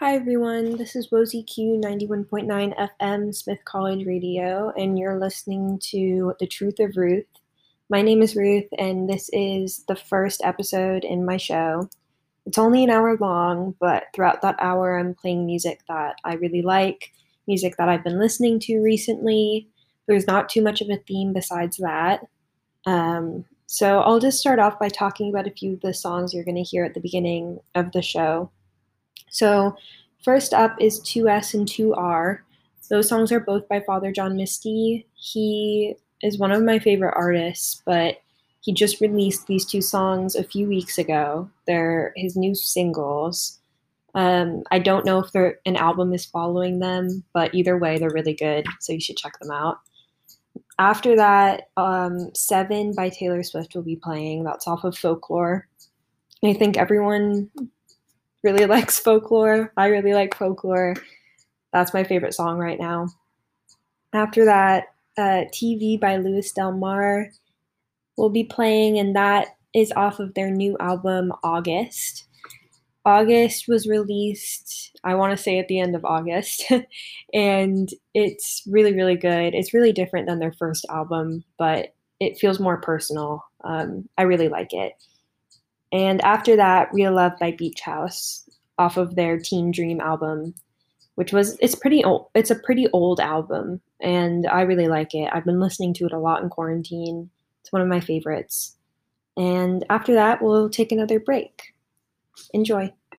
Hi everyone, this is Wozy Q 91.9 FM Smith College Radio, and you're listening to The Truth of Ruth. My name is Ruth, and this is the first episode in my show. It's only an hour long, but throughout that hour, I'm playing music that I really like, music that I've been listening to recently. There's not too much of a theme besides that. Um, so I'll just start off by talking about a few of the songs you're going to hear at the beginning of the show. So, first up is To S. and 2R. Those songs are both by Father John Misty. He is one of my favorite artists, but he just released these two songs a few weeks ago. They're his new singles. Um, I don't know if an album is following them, but either way, they're really good, so you should check them out. After that, um, Seven by Taylor Swift will be playing. That's off of Folklore. I think everyone really likes folklore. I really like folklore. That's my favorite song right now. After that, uh, TV by Lewis Del Mar will be playing, and that is off of their new album, August. August was released, I want to say at the end of August, and it's really, really good. It's really different than their first album, but it feels more personal. Um, I really like it. And after that, Real Love by Beach House off of their Teen Dream album, which was it's pretty old. It's a pretty old album, and I really like it. I've been listening to it a lot in quarantine. It's one of my favorites. And after that, we'll take another break. Enjoy.